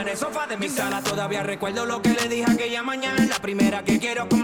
en el sofá de mi sala. Todavía recuerdo lo que le dije aquella mañana. La primera que quiero como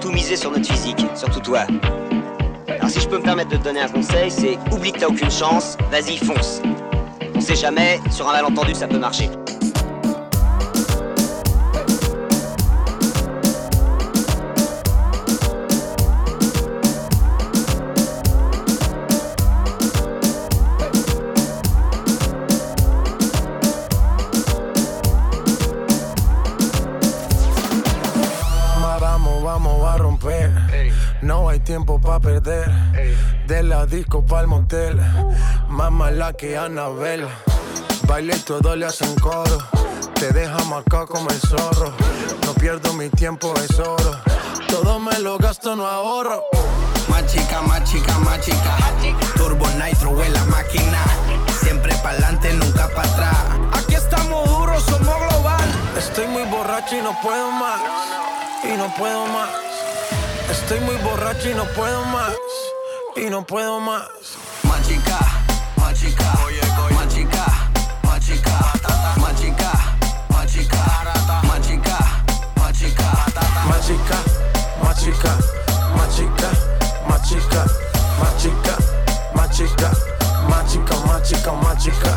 tout miser sur notre physique, surtout toi. Alors si je peux me permettre de te donner un conseil, c'est oublie que t'as aucune chance, vas-y fonce. On sait jamais, sur un malentendu ça peut marcher. Disco pa'l motel. Más mala que Anabel. Baile y todo le hacen coro. Te deja marcado como el zorro. No pierdo mi tiempo, es oro. Todo me lo gasto, no ahorro. Más chica, más chica, más chica. Turbo Nitro en la máquina. Siempre pa'lante, nunca para atrás. Aquí estamos duros, somos global. Estoy muy borracho y no puedo más. Y no puedo más. Estoy muy borracho y no puedo más y no puedo más. Machica, machica, oye, oye. machica, machica, machica, machica, machica, machica, machica, machica, machica, machica, machica, machica, machica, machica, machica.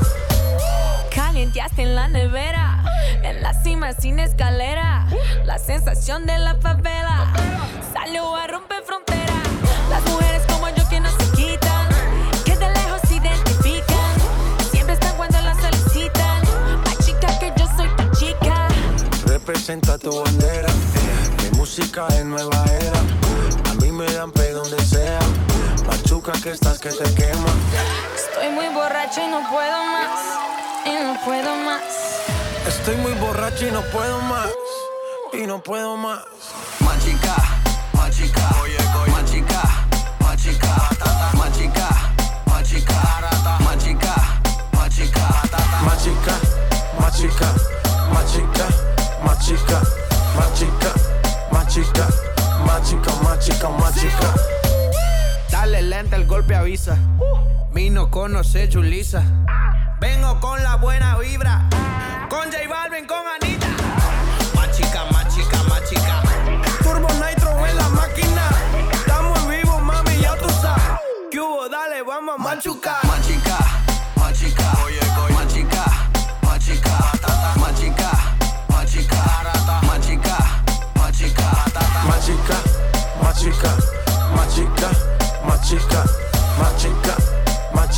Calienteaste en la nevera, en la cima sin escalera, la sensación de la favela salió a romper fronteras. Representa tu bandera. Mi música es nueva era. A mí me dan pe donde sea. Machuca que estás que te quema. Estoy muy borracho y no puedo más. Y no puedo más. Estoy muy borracho y no puedo más. Y no puedo más. Más chica, más chica. Más chica, más chica. Más chica, más chica. Más chica, Machica, machica, machica, machica, machica, machica. Dale lenta, el golpe avisa. Vino con no sé, Julisa. Vengo con la buena vibra. Con J Balvin, con Anita. Machica, machica, machica. Turbo Nitro en la máquina. Estamos vivos, mami, ya tú sabes. Hubo, dale, vamos a machucar. Más chica. Más chica, más chica, más chica, más chica, más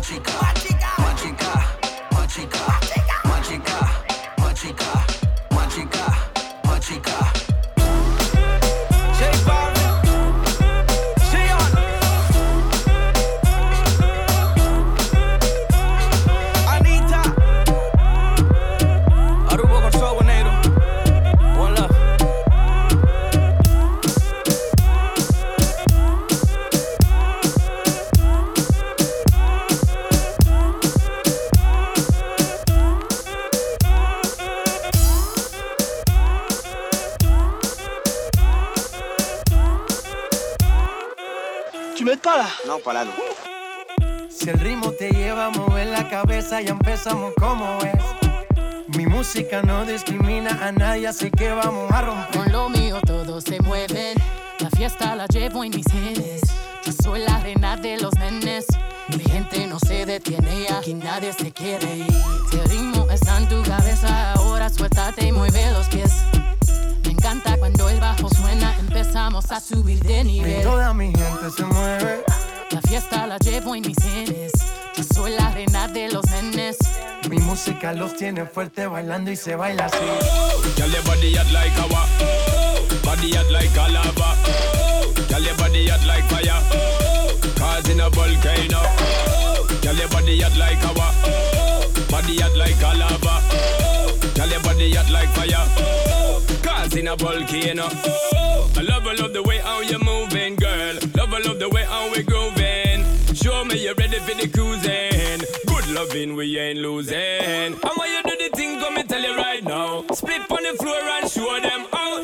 chica, Là, non. Si el ritmo te lleva a mover la cabeza, ya empezamos como es. Mi música no discrimina a nadie, así que vamos a romper. Con lo mío todos se mueven. La fiesta la llevo en mis genes. Yo soy la reina de los nenes. Mi gente no se detiene, aquí nadie se quiere ir. Si el ritmo está en tu cabeza, ahora suéltate y mueve los pies. Encanta cuando el bajo suena, empezamos a subir de nivel. Y toda mi gente se mueve. La fiesta la llevo en mis genes. Yo soy la reina de los nenes. Mi música los tiene fuerte bailando y se baila así. Girl, your body hot like lava. Body hot like a lava. Girl, your body hot like fire. Causing a volcano. Girl, your body hot like lava. Body hot like a lava. Girl, your body hot like fire. Causing a volcano. I love, I love the way how you're moving, girl. Love, I love the way how we grooving. Show me you're ready for the cruising. Good loving, we ain't losing. And when you do the thing, come me tell you right now. Split on the floor and show them how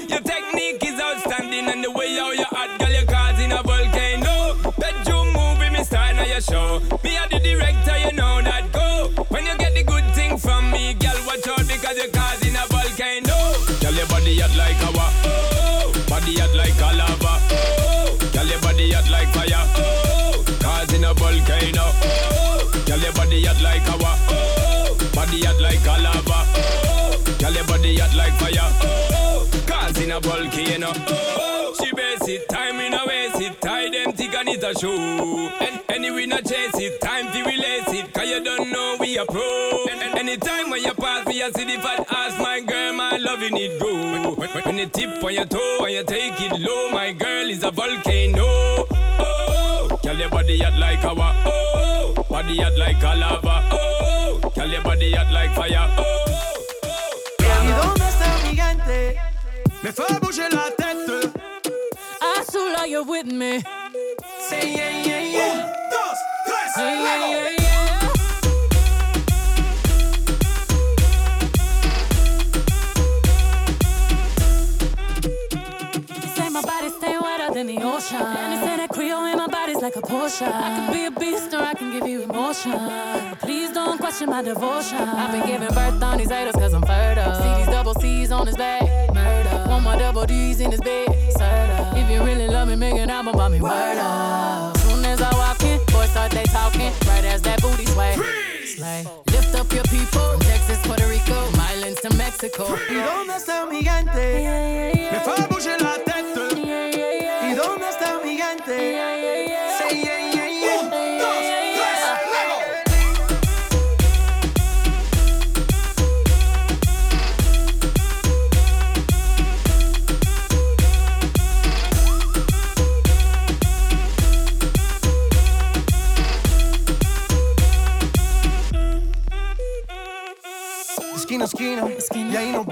A volcano. She base it, time in a waste it. Tie them thick and it a show. And anyway, not chase it. Time to release it. Cause you don't know we are pro. And, and anytime when you pass me, I see the fat ass, my girl, my loving it go. When, when, when you tip on your toe and you take it low, my girl is a volcano. Oh, girl, your body hot like lava. Oh, body hot like a lava. Oh, girl, your body hot like fire. Oh, ¿Y dónde está mi gente? Me fue bouger la tête. Ah, Azul, are you with me? Say yeah, yeah, yeah. Yeah, yeah, yeah, yeah. Say my body stay wetter than the ocean. And they say that Creole in my body's like a Porsche. I can be a beast or I can give you emotion. But please don't question my devotion. I've been giving birth on these haters cause I'm fertile. See these double C's on his back. My double D's in his bed. If you really love me, make an album about me. Word up. Soon as I walk in, boys start they talking. Right as that booty sway. Slay. Lift up your people. From Texas, Puerto Rico, Islands to Mexico. ¿Y dónde está mi gente? Me fue bouger la tête. ¿Y dónde está mi gente?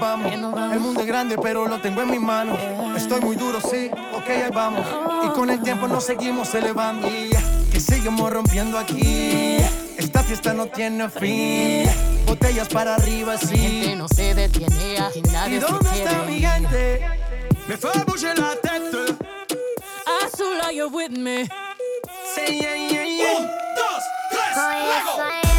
Vamos. El mundo es grande, pero lo tengo en mis manos. Estoy muy duro, sí, ok, ahí vamos. Y con el tiempo nos seguimos elevando. Y que seguimos rompiendo aquí. Esta fiesta no tiene fin. Botellas para arriba, Mi gente sí. no se detiene, aquí nadie ¿Y se dónde quiere está mi gente? Me fue a bouger la tête. Azul, are you with me? Say yeah, yeah, yeah. Un, dos, tres, luego.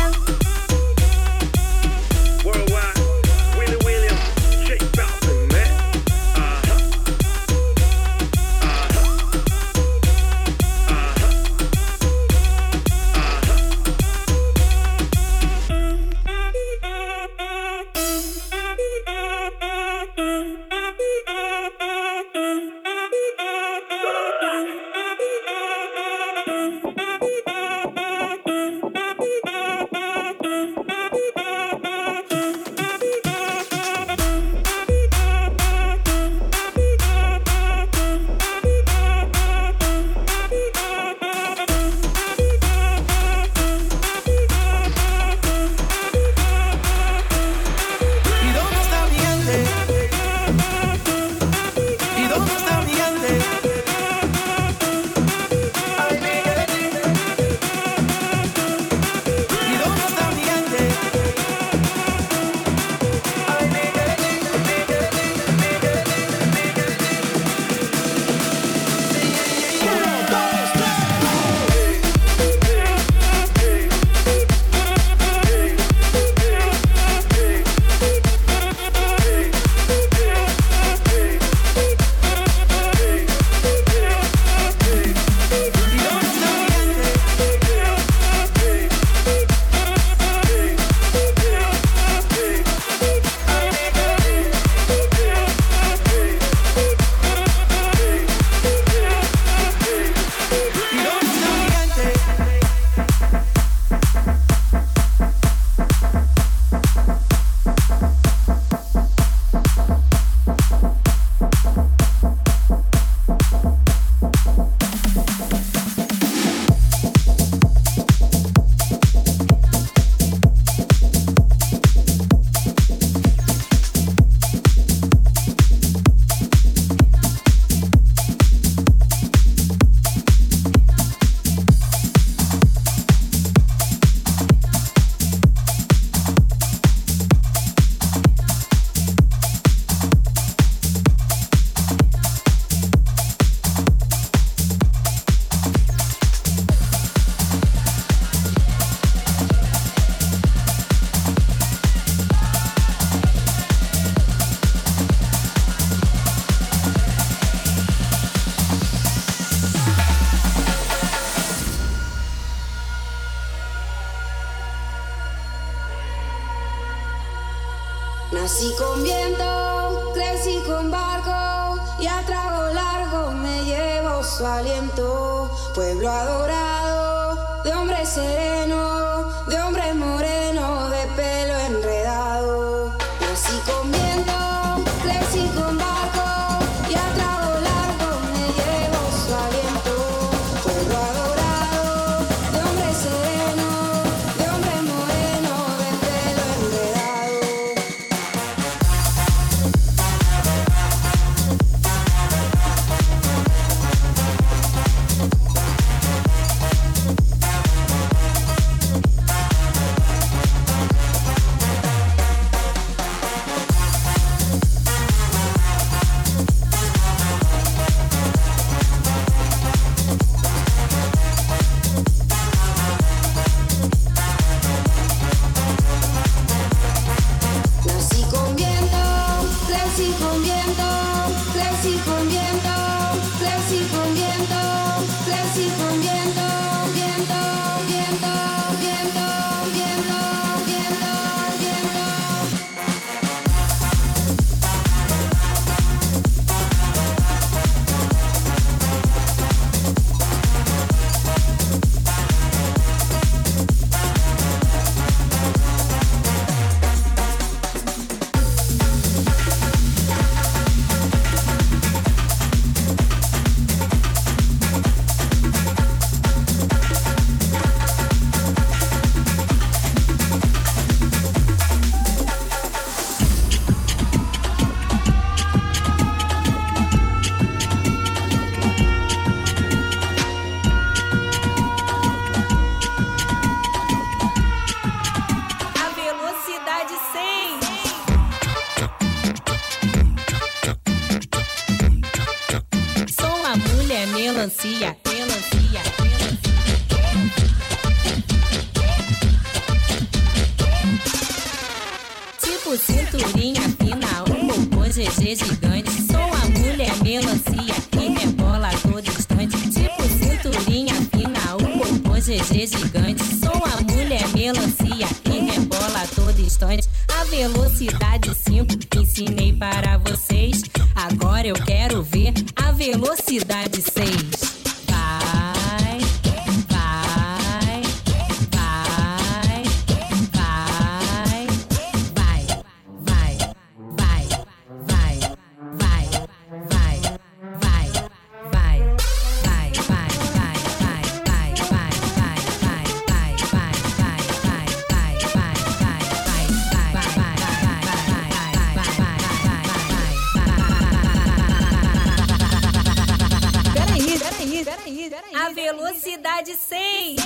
cidade 100.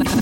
100.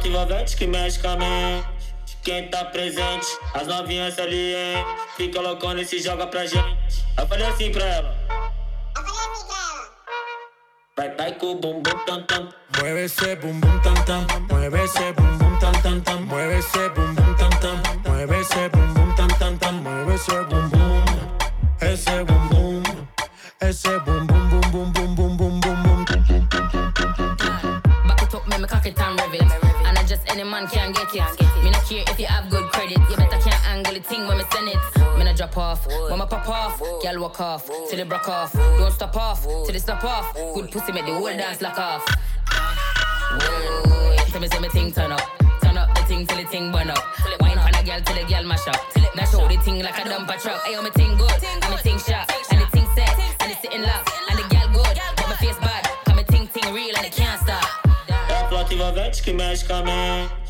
Flauta envolvente que mexe com a mente. Quem tá presente, as novinhas ali, hein? Fica loucona e se joga pra gente. Eu falei assim pra ela. Vai, vai com o bumbum tam tam. Mueve ese bum bum tam tam, mueve ese bum bum tam tam tam, mueve ese bum bum tam tam, mueve ese bum bum tam tam tam, mueve ese bum bum, ese bum bum, can't angle the thing when me send it. Me not drop off, when me pop off. Girl walk off, till it broke off. Don't stop off, till it stop off. Good pussy make the whole dance lock off. Whoa, tell me say me thing turn up. Turn up the thing till the thing burn up. Wine on a girl till the girl mash up. Now show the thing like a dumper truck. Ayo, me thing good, and me thing sharp, and the thing set, and it's sitting loud, and the girl good, but my face bad. Cause me thing thing real and it can't stop. É a flauta envolvente que mexe com a mente.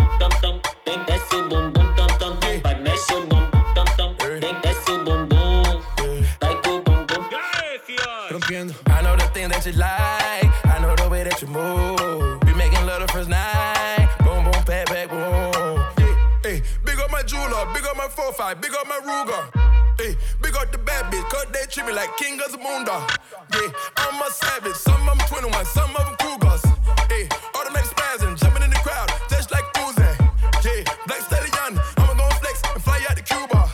4-5, big up my Ruger. Hey, big up the bad bitch, cause they treat me like king of the moondog. Yeah, I'm a savage, some of them 21, some of them Cougars. Hey, automatic spazzing, jumping in the crowd, just like Uzi. Yeah, Black Stallion, I'ma go flex and fly out to Cuba.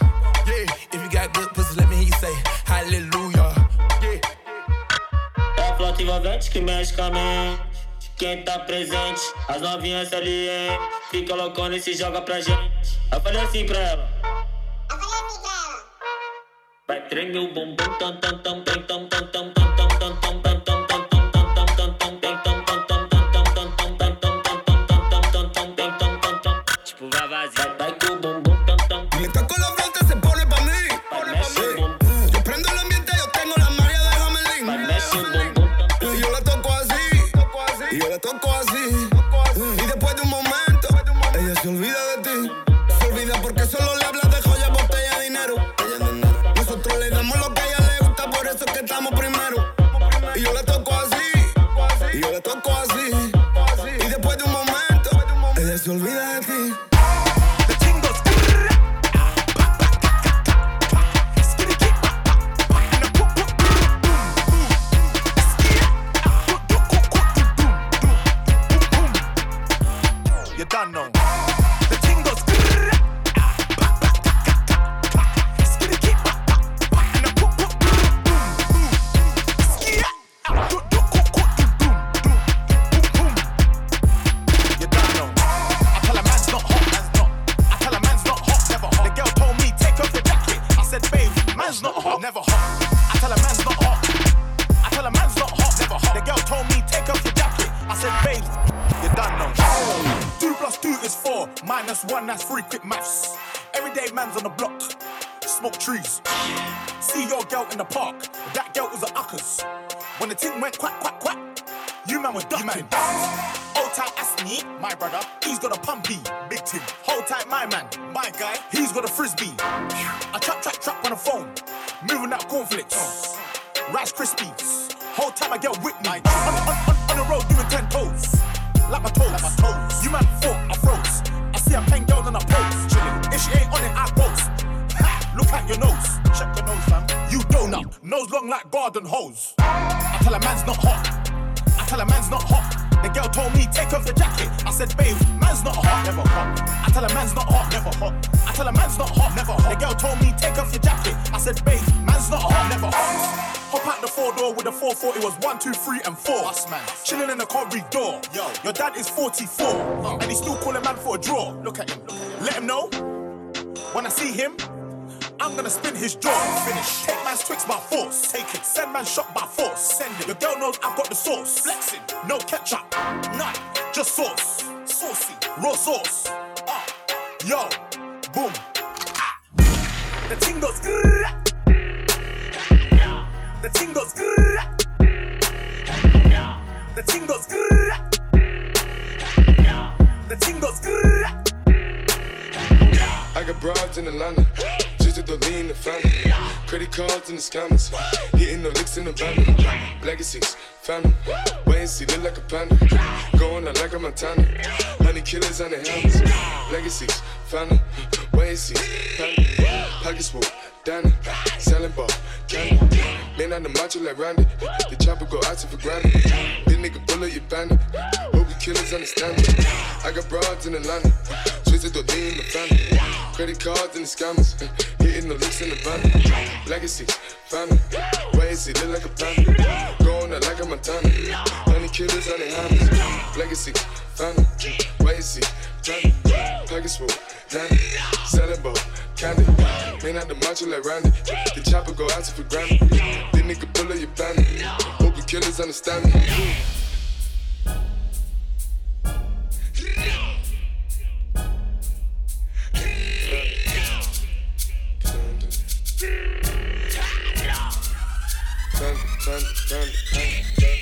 Yeah, If you got good pussy, let me hear you say hallelujah. yeah. É a flauta envolvente que mexe com a mente. Quem tá presente, as novinhas ali, hein? Fica loucona e se joga pra gente. Eu falei assim pra ela. Bring you boom boom dum dum dum dum dum dum dum dum dum Take it. Send man shot by force. Send it. Your girl knows I've got the sauce. Flexing. No ketchup. None. Just sauce. Saucy. Raw sauce. Ah. Yo. Boom. Ah. The ting goes. grrrr. The ting goes. grrrr. The ting goes. grrrr. The ting goes. grrrr. I got broads in Atlanta, just to lean the family. Credit cards in the scammers, hitting the licks in the van. Legacies, family, wait and see, look like a panda. Going out like a Montana, honey killers on the helmets. Legacies, family, wait and see, family. Pockets full, Danny, selling ball, candy. Man on the macho like Randy, the chopper go out to for granted. Big nigga bullet, you bandit. Hope you killers understand me. I got broads in the Atlanta, twisted the lean in the family. Credit cards and the scammers, hitting the licks in the van. Legacy, family, wait and see, look like a panda. Going out like a Montana, honey killers on the hammers. Legacy, family, wait and see, family. Pockets full, Danny, selling ball, candy. Man out the macho like Randy, the chopper go out to for granted. This nigga pull up your bandit. Hope you killers understand me. Panda, panda, panda, panda,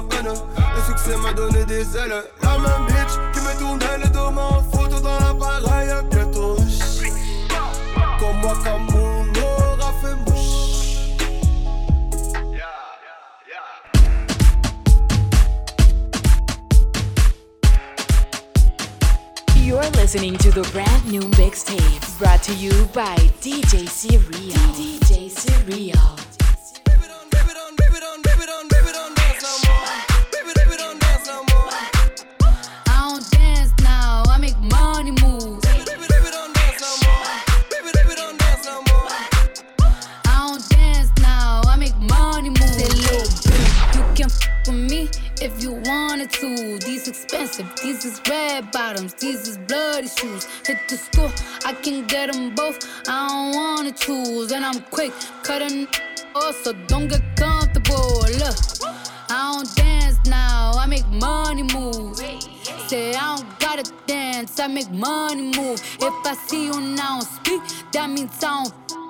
Le succès m'a donné des ailes. La même bitch qui me tournait le dos photo dans. Bientôt, comme moi, comme mon aura fait mouche. You're listening to the brand new mixtape brought to you by DJ Cereal. DJ Cereal. Expensive, these is red bottoms, these is bloody shoes. Hit the store, I can get them both. I don't wanna choose, and I'm quick cutting off, so don't get comfortable. Look, I don't dance now, I make money move. Say I don't gotta dance, I make money move. If I see you now speak, that means I don't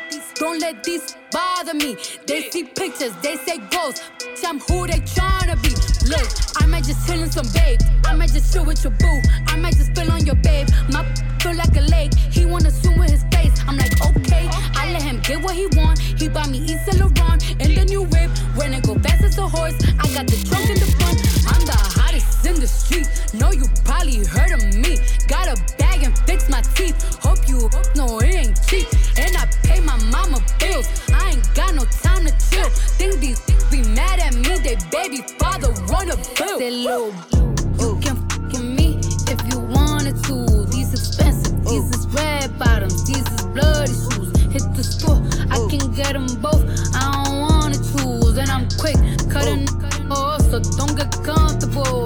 Don't let these bother me. They see pictures, they say. Bitch, I'm who they tryna be. Look, I might just chill in some babe. I might just chill with your boo. I might just spill on your babe. My feel like a lake. He wanna swim with his face. I'm like, okay. I let him get what he want. He buy me East Laurent in the new whip. When it go fast as a horse, I got the trunk in the front. I'm the hottest in the street. Know you probably heard of me. Got a bag and fix my teeth. Hope you know it ain't cheap. And I pay my mama bills. I ain't got no time to chill. Think these things be mad at me. They baby father wanna bill. Say, little, you can f me if you wanted to. These expensive, oh. these is red bottoms, these is bloody shoes. Hit the store, I oh. can get them both. I don't wanna choose, and I'm quick cutting oh. off, so don't get comfortable.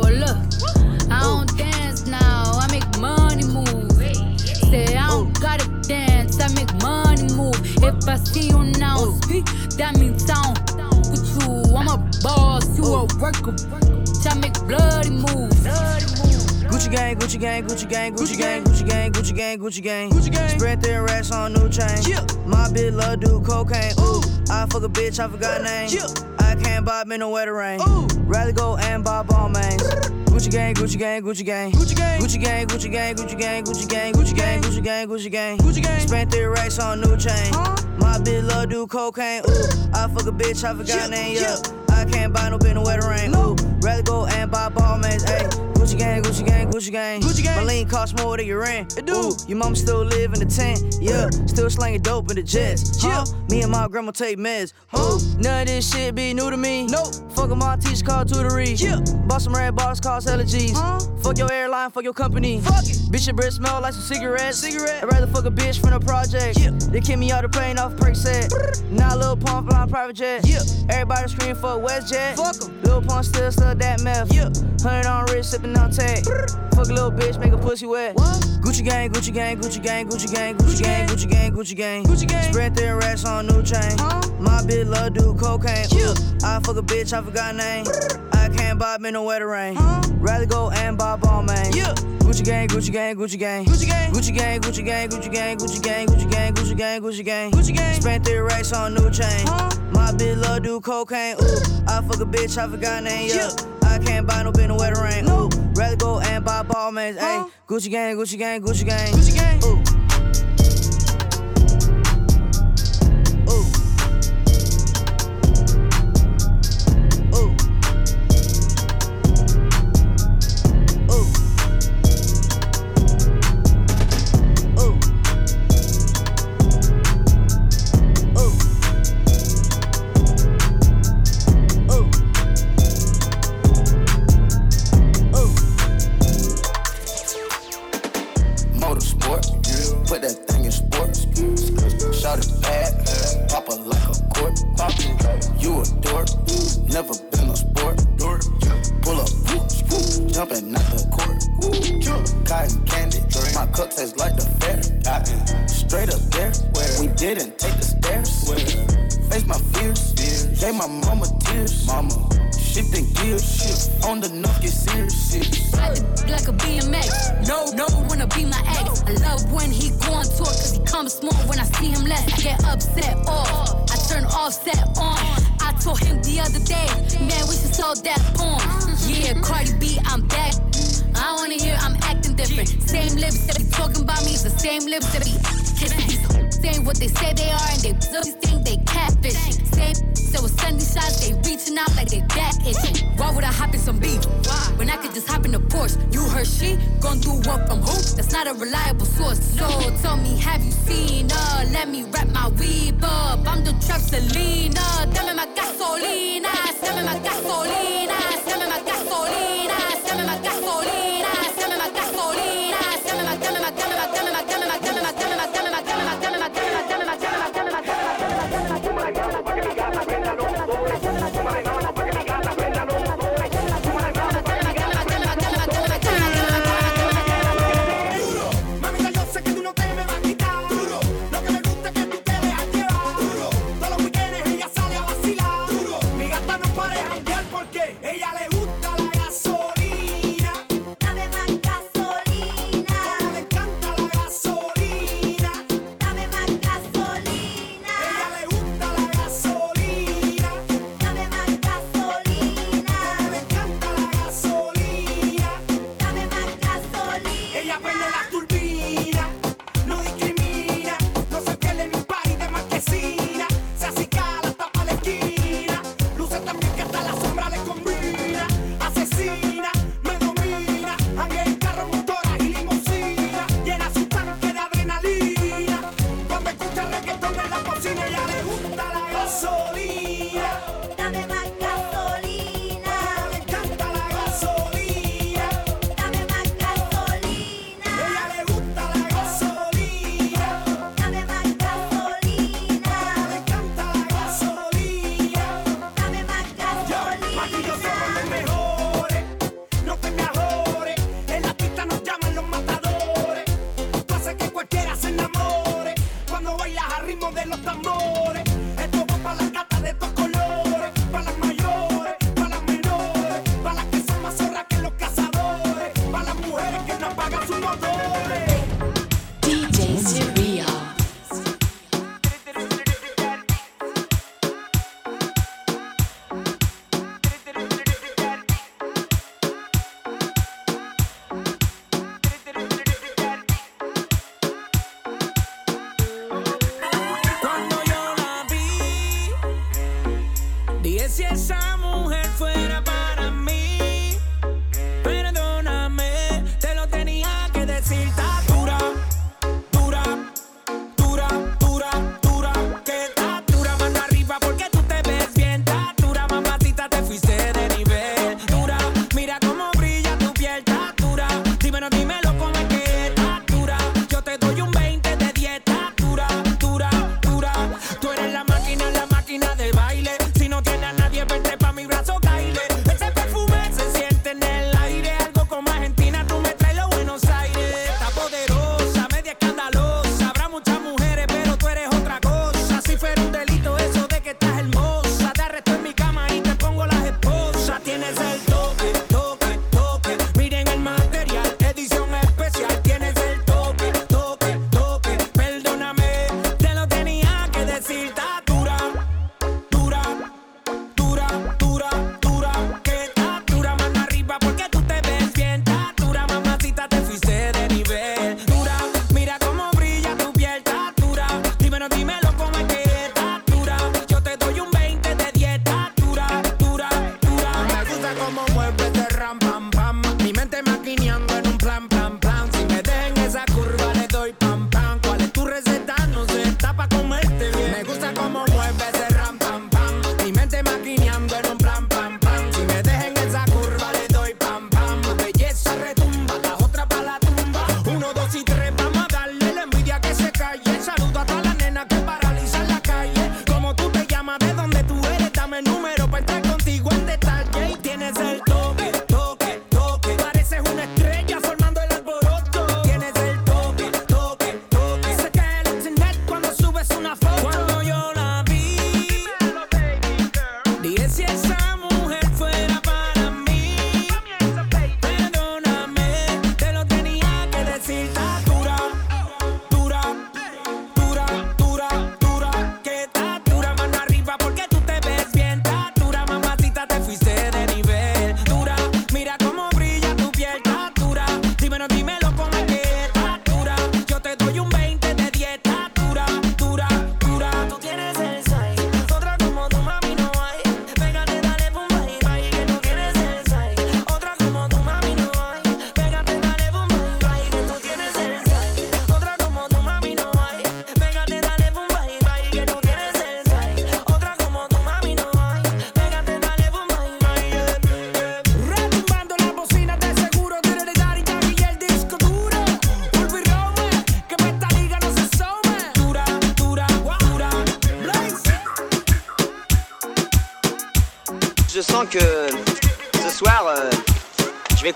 That diamond town. With you, I'm a boss, you a worker. Try make bloody moves. Gucci gang, Gucci gang, Gucci gang, Gucci gang, Gucci gang, Gucci gang, Gucci gang. Gucci gang. Spread their racks on new chain. My bitch love do cocaine. Ooh. I fuck a bitch, I forgot name. I can't buy me no wetter rain. Ooh. Rather go and buy Balmains. Gucci gang, Gucci gang, Gucci gang. Gucci gang, Gucci gang, Gucci gang, Gucci gang, Gucci gang, Gucci gang, Gucci gang, Gucci gang. Gucci gang. Spent their racks on new chain. My bitch love do cocaine. Ooh, I fuck a bitch, I forgot name. Yeah, I can't buy no no wetter rain. Ooh, rather go and buy Balmains. Ayy. Gucci gang, Gucci gang, Gucci gang. Gucci gang. My lean cost more than your rent. It do. Ooh, your mama still live in the tent. Yeah, still slanging dope in the jets. Yeah. Me and my grandma take meds. Ooh, none of this shit be new to me. Nope. Fuck my teacher called tutory. Yeah. Bought some red bars, cost hella G's. Fuck your airline, fuck your company. Fuck it. Bitch, your breath smell like some cigarettes. Cigarette. I'd rather fuck a bitch from the project. Yeah. They kick me out the plane off Percocet. Now Lil Pump flying private jet. Yeah. Everybody scream for WestJet. Fuck 'em. Lil Pump still stuck that meth. Yeah. Hundred on wrist, sipping and I'm tag. Fuck a little bitch, make a pussy wet. Gucci gang, Gucci gang, Gucci gang, Gucci gang, Gucci gang, Gucci gang, Gucci gang. Gucci gang. Spread their racks on new chain. My bitch love do cocaine. I fuck a bitch, I forgot name. I can't buy me no wetter rain. Rather go and buy Balmain. Gucci gang, Gucci gang, Gucci gang. Gucci gang, Gucci gang, Gucci gang, Gucci gang, Gucci gang, Gucci gang, Gucci gang, Gucci gang. Gucci gang. Spent three racks on new chain. My bitch love do cocaine. I fuck a bitch, I forgot name. Yeah. I can't buy no no wetter rain. Ooh, rather go and buy Balmains. Ayy, Gucci gang, Gucci gang, Gucci gang, Gucci gang. Ooh.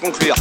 崩溃呀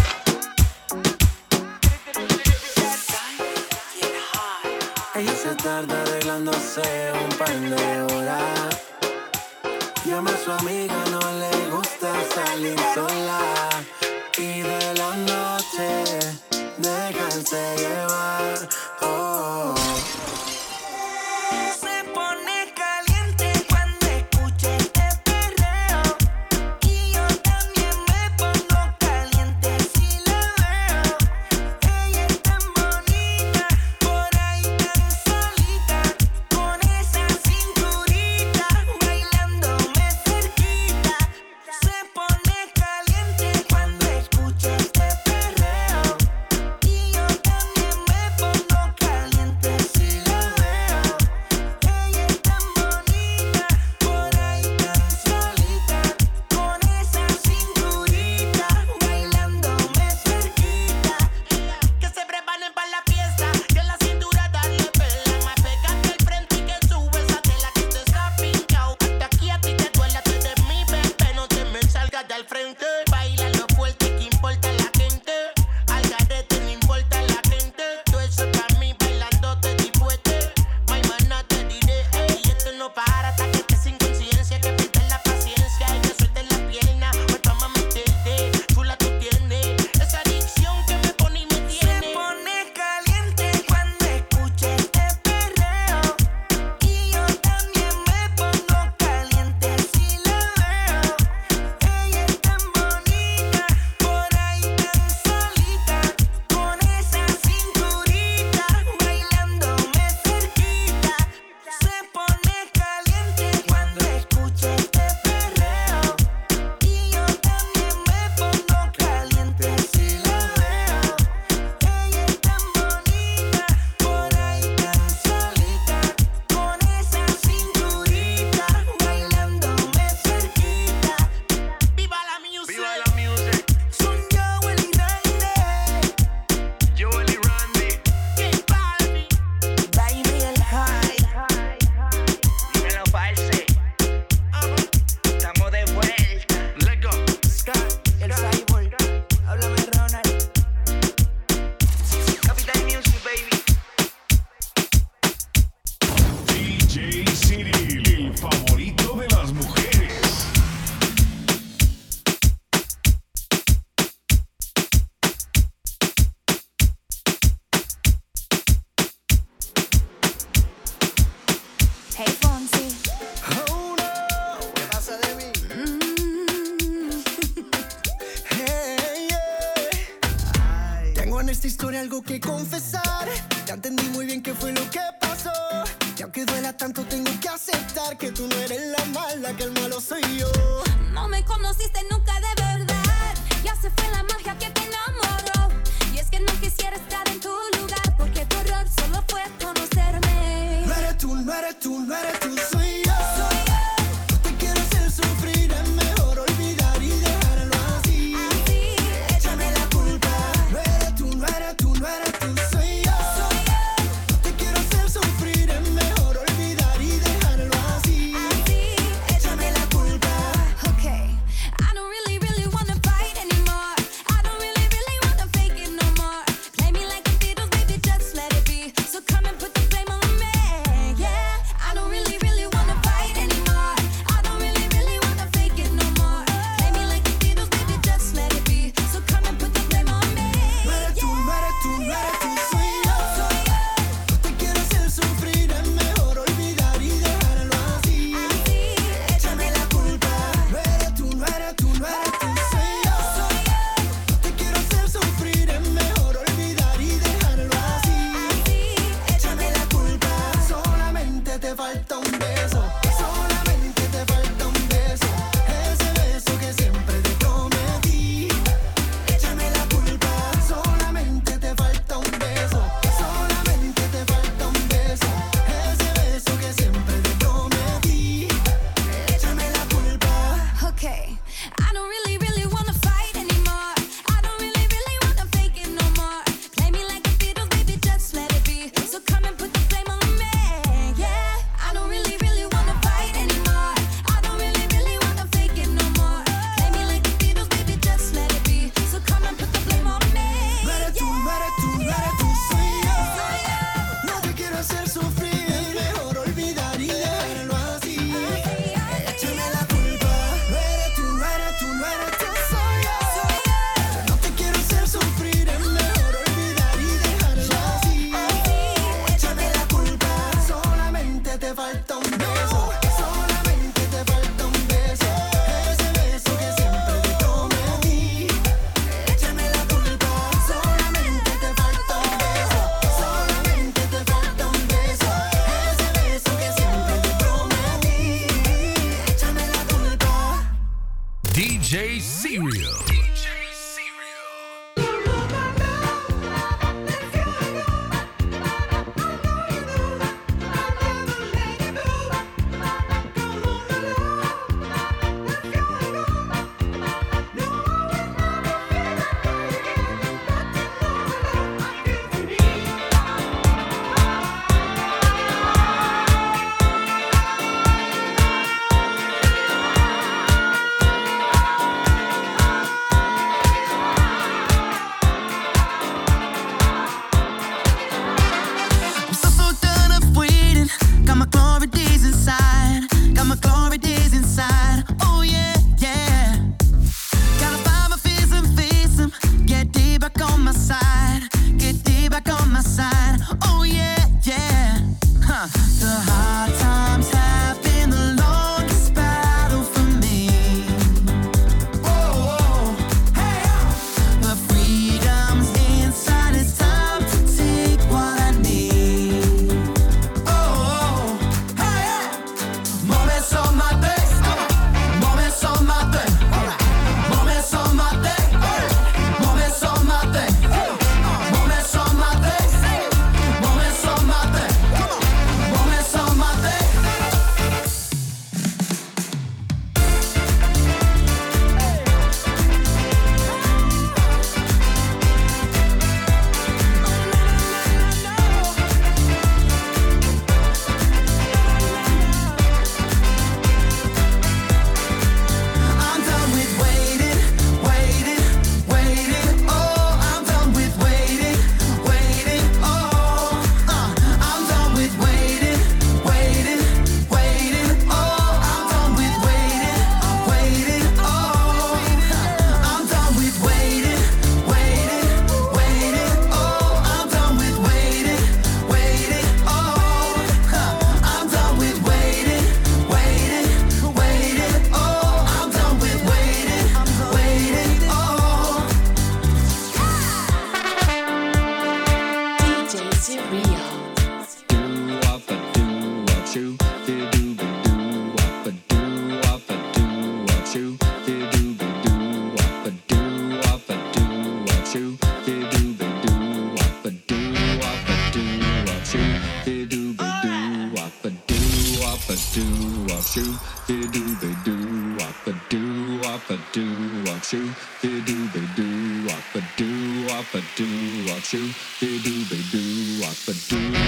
shoo, do do they do, wop a do wop a do wop shoo do do they do, wop a do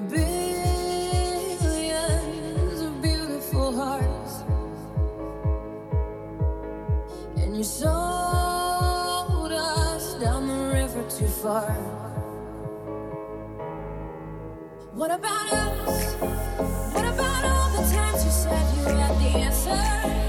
billions of beautiful hearts, and you sold us down the river too far. What about us? What about all the times you said you had the answer?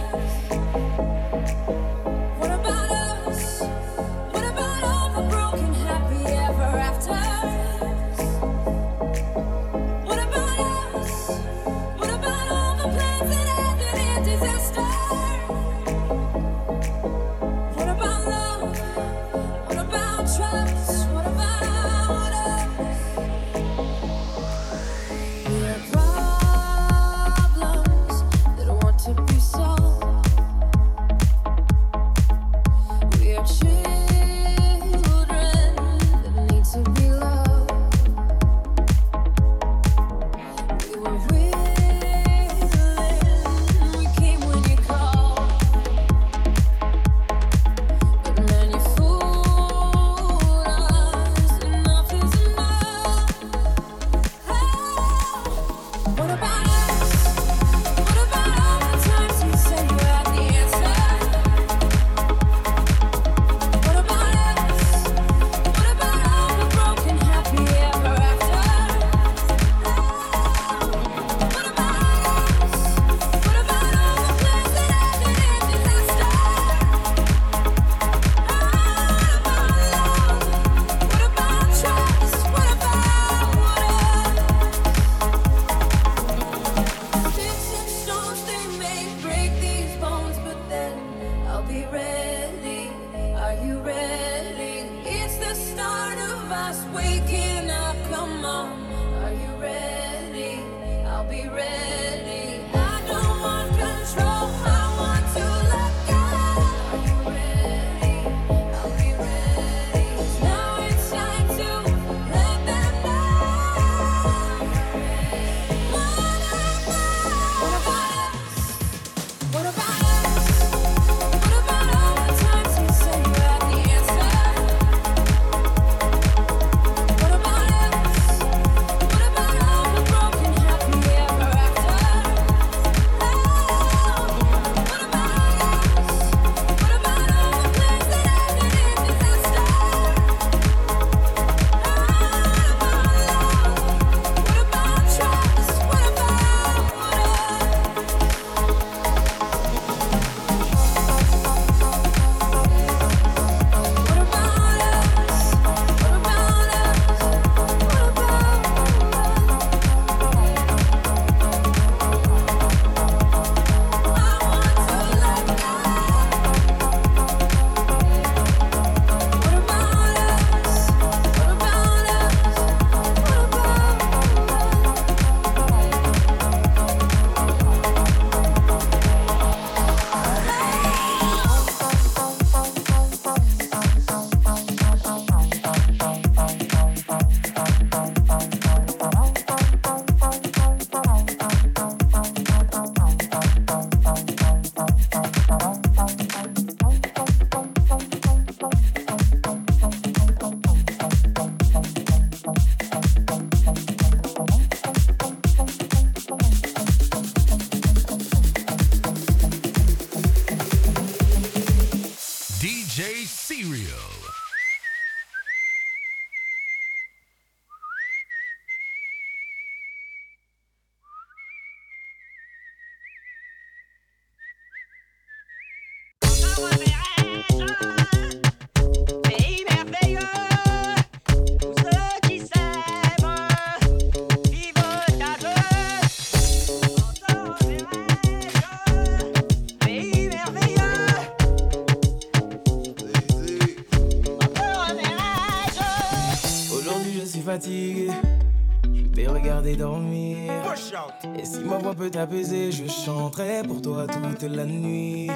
je chanterai pour toi toute la nuit.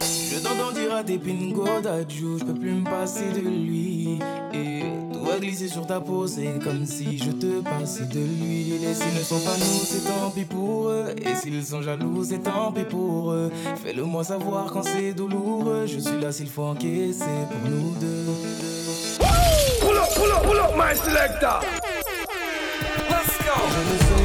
Je t'entends dire à tes pingos d'adieu, je peux plus me passer de lui. Et tout va glisser sur ta peau, c'est comme si je te passais de lui. Et s'ils ne sont pas nous, c'est tant pis pour eux. Et s'ils sont jaloux, c'est tant pis pour eux. Fais-le moi savoir quand c'est douloureux. Je suis là s'il faut encaisser pour nous deux. Pull up, pull up, pull up, my selector! Let's go!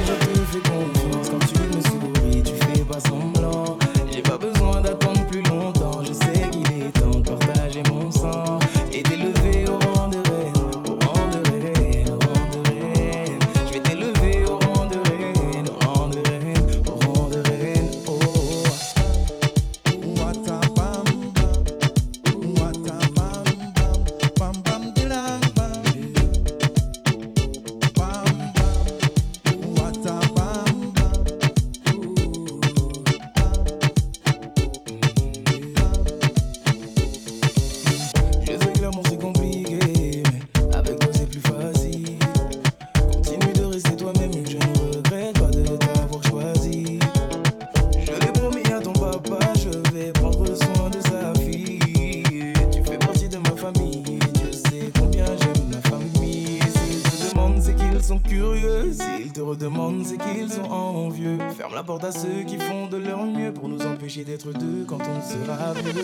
d'être deux quand on sera vieux.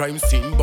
crime scene.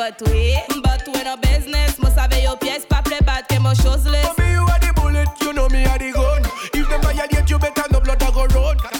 but we But we no business, must have your pièce, pas play bad, que mon chose list Mommy, you are the bullet, you know me are the gun. If them violate you better no blood I go road